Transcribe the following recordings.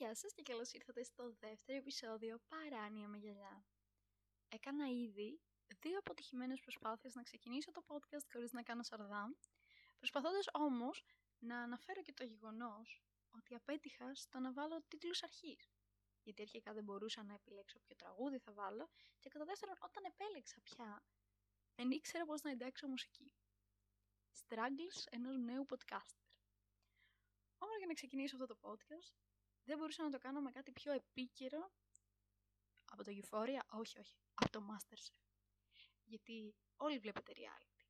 Γεια σας και καλώς ήρθατε στο δεύτερο επεισόδιο Παράνοια με γυαλιά. Έκανα ήδη δύο αποτυχημένες προσπάθειες να ξεκινήσω το podcast χωρίς να κάνω σαρδά, προσπαθώντας όμως να αναφέρω και το γεγονός ότι απέτυχα στο να βάλω τίτλους αρχής. Γιατί αρχικά δεν μπορούσα να επιλέξω ποιο τραγούδι θα βάλω και κατά δεύτερον όταν επέλεξα πια δεν ήξερα πώς να εντάξω μουσική. Struggles ενός νέου podcaster. Όμως για να ξεκινήσω αυτό το podcast δεν μπορούσα να το κάνω με κάτι πιο επίκαιρο από το Euphoria, όχι όχι, από το Masterchef. Γιατί όλοι βλέπετε reality.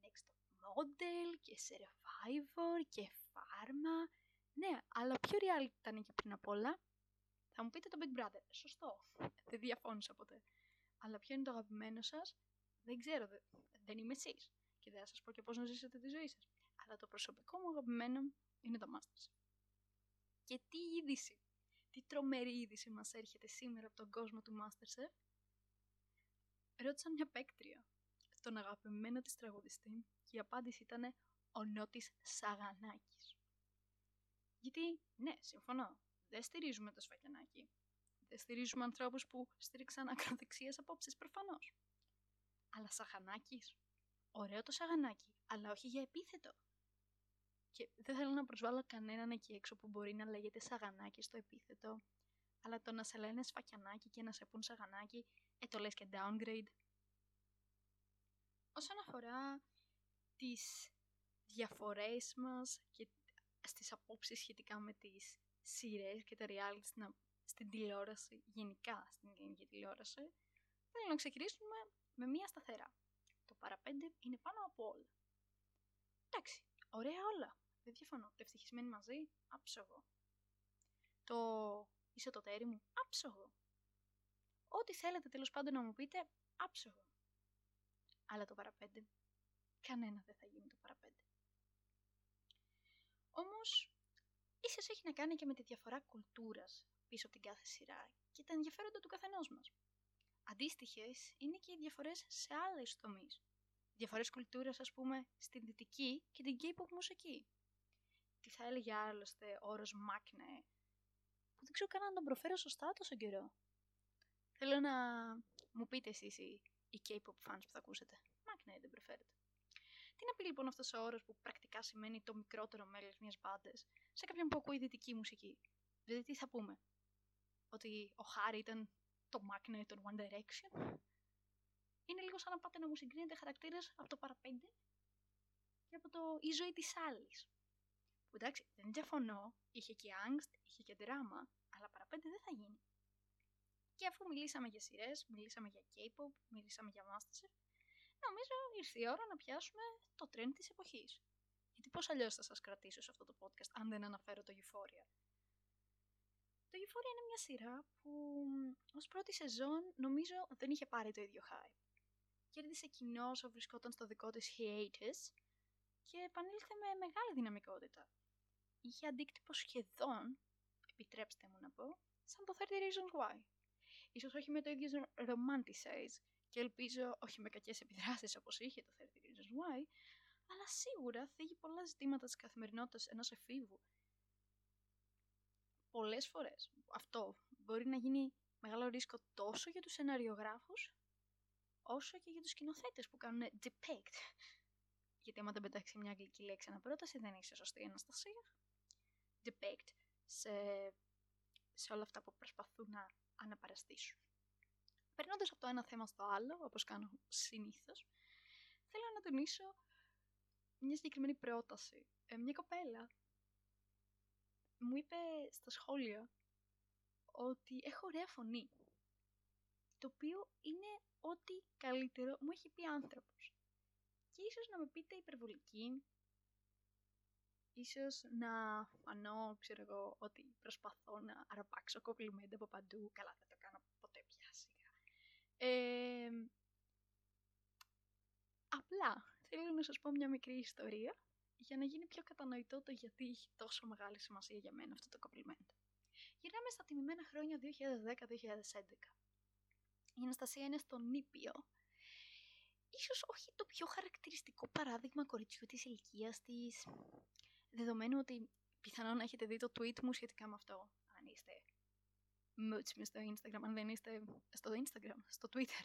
Next Model και Survivor και Pharma. Ναι, αλλά ποιο reality ήταν εκεί πριν απ' όλα. Θα μου πείτε το Big Brother. Σωστό. Δεν διαφώνησα ποτέ. Αλλά ποιο είναι το αγαπημένο σας. Δεν ξέρω. Δεν είμαι εσείς. Και δεν θα σας πω και πώς να ζήσετε τη ζωή σας. Αλλά το προσωπικό μου αγαπημένο είναι το Masterchef. Και τι είδηση, τι τρομερή είδηση μας έρχεται σήμερα από τον κόσμο του Masterchef. Ρώτησαν μια παίκτρια, τον αγαπημένο της τραγουδιστή και η απάντηση ήταν ο Νότης Σαγανάκης. Γιατί, ναι, συμφωνώ, δεν στηρίζουμε το σφακιανάκι. Δεν στηρίζουμε ανθρώπους που στήριξαν ακροδεξίες απόψεις προφανώς. Αλλά Σαγανάκης, ωραίο το Σαγανάκι, αλλά όχι για επίθετο. Και δεν θέλω να προσβάλλω κανέναν εκεί έξω που μπορεί να λέγεται σαγανάκι στο επίθετο, αλλά το να σε λένε σφακιανάκι και να σε πούν σαγανάκι, ε το λες και downgrade. Όσον αφορά τις διαφορές μας και στις απόψεις σχετικά με τις σειρές και τα reality στην, στην τηλεόραση, γενικά στην ελληνική τηλεόραση, θέλω να ξεκινήσουμε με μία σταθερά. Το παραπέντε είναι πάνω από όλα. Εντάξει, ωραία όλα. Δεν διαφωνώ. Το ευτυχισμένοι μαζί, άψογο. Το είσαι το τέρι μου, άψογο. Ό,τι θέλετε τέλος πάντων να μου πείτε, άψογο. Αλλά το παραπέντε, κανένα δεν θα γίνει το παραπέντε. Όμως, ίσως έχει να κάνει και με τη διαφορά κουλτούρας πίσω από την κάθε σειρά και τα ενδιαφέροντα του καθενός μας. Αντίστοιχες είναι και οι διαφορές σε άλλες τομείς. Διαφορές κουλτούρας, ας πούμε, στην δυτική και την K-pop μουσική τι θα έλεγε άλλωστε ο όρος μάκνε, που δεν ξέρω καν να τον προφέρω σωστά τόσο καιρό. Θέλω να μου πείτε εσείς οι, οι K-pop fans που θα ακούσετε. Μάκνε δεν προφέρετε. Τι να πει λοιπόν αυτός ο όρος που πρακτικά σημαίνει το μικρότερο μέλος μιας μπάντες σε κάποιον που ακούει δυτική μουσική; Δηλαδή τι θα πούμε; Ότι ο Χάρη ήταν το μάκνε των One Direction; Είναι λίγο σαν να πάτε να μου συγκρίνετε χαρακτήρες από το παραπέντε και από το η ζωή της άλλης. Που εντάξει, δεν διαφωνώ, είχε και angst, είχε και δράμα, αλλά παραπέντε δεν θα γίνει. Και αφού μιλήσαμε για σειρές, μιλήσαμε για K-pop, μιλήσαμε για Masterchef, νομίζω ήρθε η ώρα να πιάσουμε το trend της εποχής. Γιατί πώς αλλιώς θα σας κρατήσω σε αυτό το podcast αν δεν αναφέρω το Euphoria; Το Euphoria είναι μια σειρά που ως πρώτη σεζόν νομίζω δεν είχε πάρει το ίδιο hype. Κέρδισε κοινό όσο βρισκόταν στο δικό της hiatus και επανήλθε με μεγάλη δυναμικότητα είχε αντίκτυπο σχεδόν, επιτρέψτε μου να πω, σαν το 30 Reasons Why. Ίσως όχι με το ίδιο romanticize και ελπίζω όχι με κακές επιδράσεις όπως είχε το 30 Reasons Why, αλλά σίγουρα θίγει πολλά ζητήματα της καθημερινότητας ενός εφήβου. Πολλές φορές αυτό μπορεί να γίνει μεγάλο ρίσκο τόσο για τους σεναριογράφους, όσο και για τους σκηνοθέτες που κάνουν depict. Γιατί άμα δεν πετάξει μια αγγλική λέξη αναπρόταση δεν είσαι σωστή Αναστασία depict σε, σε όλα αυτά που προσπαθούν να αναπαραστήσουν. Περνώντας από το ένα θέμα στο άλλο, όπως κάνω συνήθως, θέλω να τονίσω μια συγκεκριμένη πρόταση. Ε, μια κοπέλα μου είπε στα σχόλια ότι έχω ωραία φωνή. Το οποίο είναι ό,τι καλύτερο μου έχει πει άνθρωπος. Και ίσως να με πείτε υπερβολική, ίσως να φανώ, ξέρω εγώ, ότι προσπαθώ να αρπάξω κομπλιμέντα από παντού. Καλά, δεν το κάνω ποτέ πια σιγά. Ε, απλά, θέλω να σας πω μια μικρή ιστορία για να γίνει πιο κατανοητό το γιατί έχει τόσο μεγάλη σημασία για μένα αυτό το κομπλιμέντο. Γυρνάμε στα τιμημένα χρόνια 2010-2011. Η Αναστασία είναι στο νήπιο. Ίσως όχι το πιο χαρακτηριστικό παράδειγμα κοριτσιού της ηλικίας της, δεδομένου ότι πιθανόν να έχετε δει το tweet μου σχετικά με αυτό, αν είστε μούτσιμοι στο Instagram, αν δεν είστε στο Instagram, στο Twitter.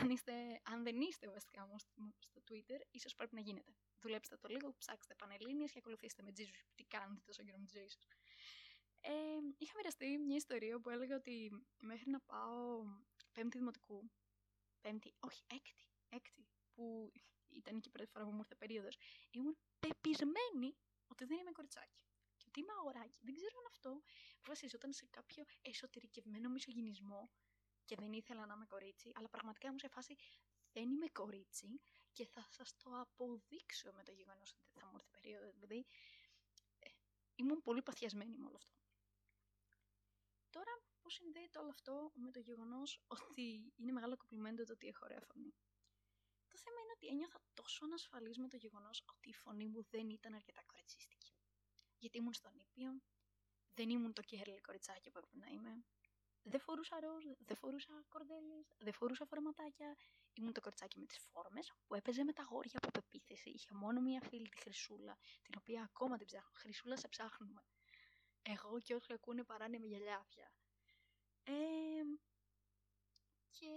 Αν, είστε, αν δεν είστε βασικά μου στο Twitter, ίσως πρέπει να γίνετε. Δουλέψτε το λίγο, ψάξτε πανελλήνιες και ακολουθήστε με Jesus. Τι κάνετε τόσο καιρό με Jesus. Ε, είχα μοιραστεί μια ιστορία που έλεγα ότι μέχρι να πάω πέμπτη δημοτικού, πέμπτη, όχι έκτη, έκτη, που ήταν και η πρώτη φορά που μου ήρθε περίοδος, ήμουν πεπισμένη ότι δεν είμαι κοριτσάκι. Και ότι είμαι αγοράκι. Δεν ξέρω αν αυτό βασιζόταν σε κάποιο εσωτερικευμένο μισογυνισμό και δεν ήθελα να είμαι κορίτσι, αλλά πραγματικά ήμουν σε φάση δεν είμαι κορίτσι και θα σας το αποδείξω με το γεγονός ότι θα μου έρθει περίοδος. Δηλαδή, ε, ήμουν πολύ παθιασμένη με όλο αυτό. Τώρα, πώς συνδέεται όλο αυτό με το γεγονός ότι είναι μεγάλο κομπλιμέντο το ότι έχω ωραία φωνή; Το θέμα είναι ότι ένιωθα τόσο ανασφαλής με το γεγονός ότι η φωνή μου δεν ήταν αρκετά κοριτσίστικη. Γιατί ήμουν στον Ήπιο, δεν ήμουν το κέρλι κοριτσάκι που έπρεπε να είμαι, δεν φορούσα ροζ, δεν φορούσα κορδέλες, δεν φορούσα φορματάκια. Ήμουν το κοριτσάκι με τις φόρμες που έπαιζε με τα γόρια από πεποίθηση. Είχε μόνο μία φίλη, τη Χρυσούλα, την οποία ακόμα την ψάχνω. Χρυσούλα, σε ψάχνουμε. Εγώ και όσοι ακούνε παράνοια με γυαλιάφια. Ε, και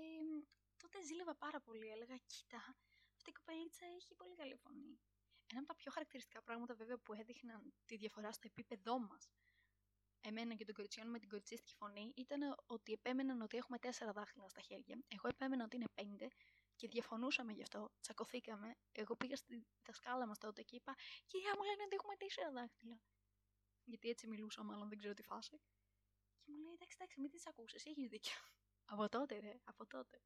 τότε ζήλευα πάρα πολύ. Έλεγα, κοίτα, αυτή η κοπελίτσα έχει πολύ καλή φωνή. Ένα από τα πιο χαρακτηριστικά πράγματα βέβαια που έδειχναν τη διαφορά στο επίπεδό μας εμένα και τον κοριτσιών με την κοριτσίστικη φωνή ήταν ότι επέμεναν ότι έχουμε τέσσερα δάχτυλα στα χέρια. Εγώ επέμενα ότι είναι πέντε και διαφωνούσαμε γι' αυτό. Τσακωθήκαμε. Εγώ πήγα στη δασκάλα μας τότε και είπα: Κυρία μου λένε ότι έχουμε τέσσερα δάχτυλα. Γιατί έτσι μιλούσα, μάλλον δεν ξέρω τι φάση. Και μου λέει: Εντάξει, εντάξει, μην τις ακούσεις, έχεις δίκιο. από τότε, ρε, από τότε.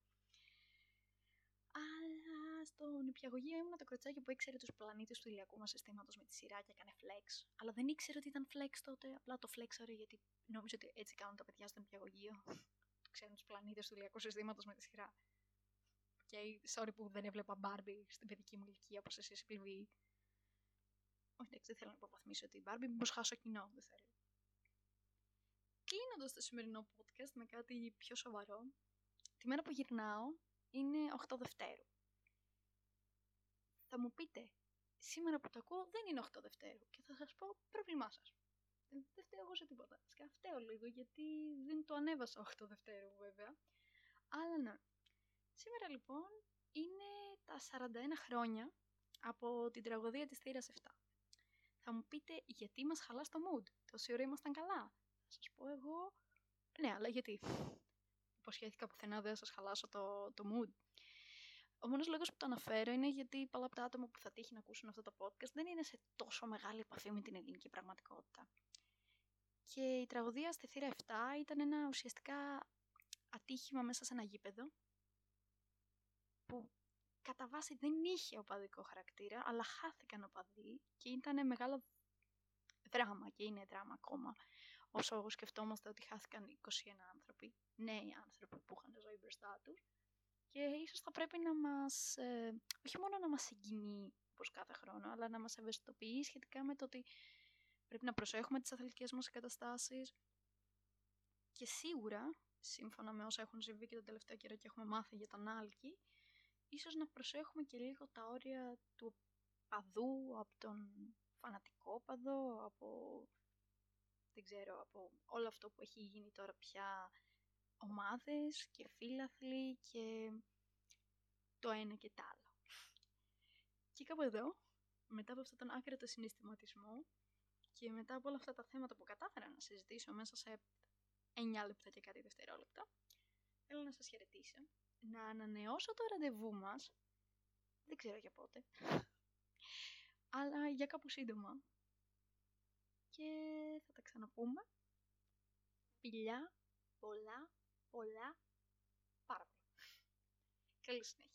Αλλά στον υπηαγωγείο ήμουν το κροτσάκι που ήξερε τους πλανήτες του ηλιακού μας συστήματος με τη σειρά και έκανε flex. Αλλά δεν ήξερε ότι ήταν flex τότε. Απλά το flexαρε γιατί νόμιζε ότι έτσι κάνουν τα παιδιά στον υπηαγωγείο. Ξέρουν τους πλανήτες του ηλιακού συστήματος με τη σειρά. Και okay, sorry που δεν έβλεπα Barbie στην παιδική μου ηλικία όπως εσείς οι πληβοί. Όχι, εντάξει, δεν θέλω να υποβαθμίσω την Barbie, μήπως χάσω κοινό, δεν θέλω. Κλείνοντας το σημερινό podcast με κάτι πιο σοβαρό, τη μέρα που γυρνάω είναι 8 Δευτέρου. Θα μου πείτε, σήμερα που το ακούω δεν είναι 8 Δευτέρου και θα σας πω πρόβλημά σας. Δεν φταίω εγώ σε τίποτα. Σκαφταίω λίγο γιατί δεν το ανέβασα 8 Δευτέρου βέβαια. Αλλά ναι. Σήμερα λοιπόν είναι τα 41 χρόνια από την τραγωδία της θύρας 7. Θα μου πείτε γιατί μας χαλά το mood; Τόση ώρα ήμασταν καλά; Θα σας πω εγώ... Ναι, αλλά γιατί; Υποσχέθηκα πουθενά δεν θα σας χαλάσω το, το mood. Ο μόνος λόγος που το αναφέρω είναι γιατί πολλά από τα άτομα που θα τύχει να ακούσουν αυτό το podcast δεν είναι σε τόσο μεγάλη επαφή με την ελληνική πραγματικότητα. Και η τραγωδία στη θύρα 7 ήταν ένα ουσιαστικά ατύχημα μέσα σε ένα γήπεδο που κατά βάση δεν είχε οπαδικό χαρακτήρα, αλλά χάθηκαν οπαδοί και ήταν μεγάλο δράμα και είναι δράμα ακόμα όσο σκεφτόμαστε ότι χάθηκαν 21 άνθρωποι, νέοι άνθρωποι που είχαν ζωή μπροστά τους. Και ίσως θα πρέπει να μας, ε, όχι μόνο να μας συγκινεί όπως κάθε χρόνο, αλλά να μας ευαισθητοποιεί σχετικά με το ότι πρέπει να προσέχουμε τις αθλητικές μας εγκαταστάσεις και σίγουρα, σύμφωνα με όσα έχουν συμβεί και τον τελευταίο καιρό και έχουμε μάθει για τον Άλκη, ίσως να προσέχουμε και λίγο τα όρια του παδού, από τον φανατικό παδό, από δεν ξέρω, από όλο αυτό που έχει γίνει τώρα πια ομάδες και φίλαθλοι και το ένα και το άλλο. Και κάπου εδώ, μετά από αυτόν τον άκρατο συναισθηματισμό και μετά από όλα αυτά τα θέματα που κατάφερα να συζητήσω μέσα σε 9 λεπτά και κάτι δευτερόλεπτα, θέλω να σας χαιρετήσω, να ανανεώσω το ραντεβού μας, δεν ξέρω για πότε, αλλά για κάπου σύντομα, και θα τα ξαναπούμε. Φιλιά, πολλά, πολλά, πάρα πολλά. Καλή συνέχεια.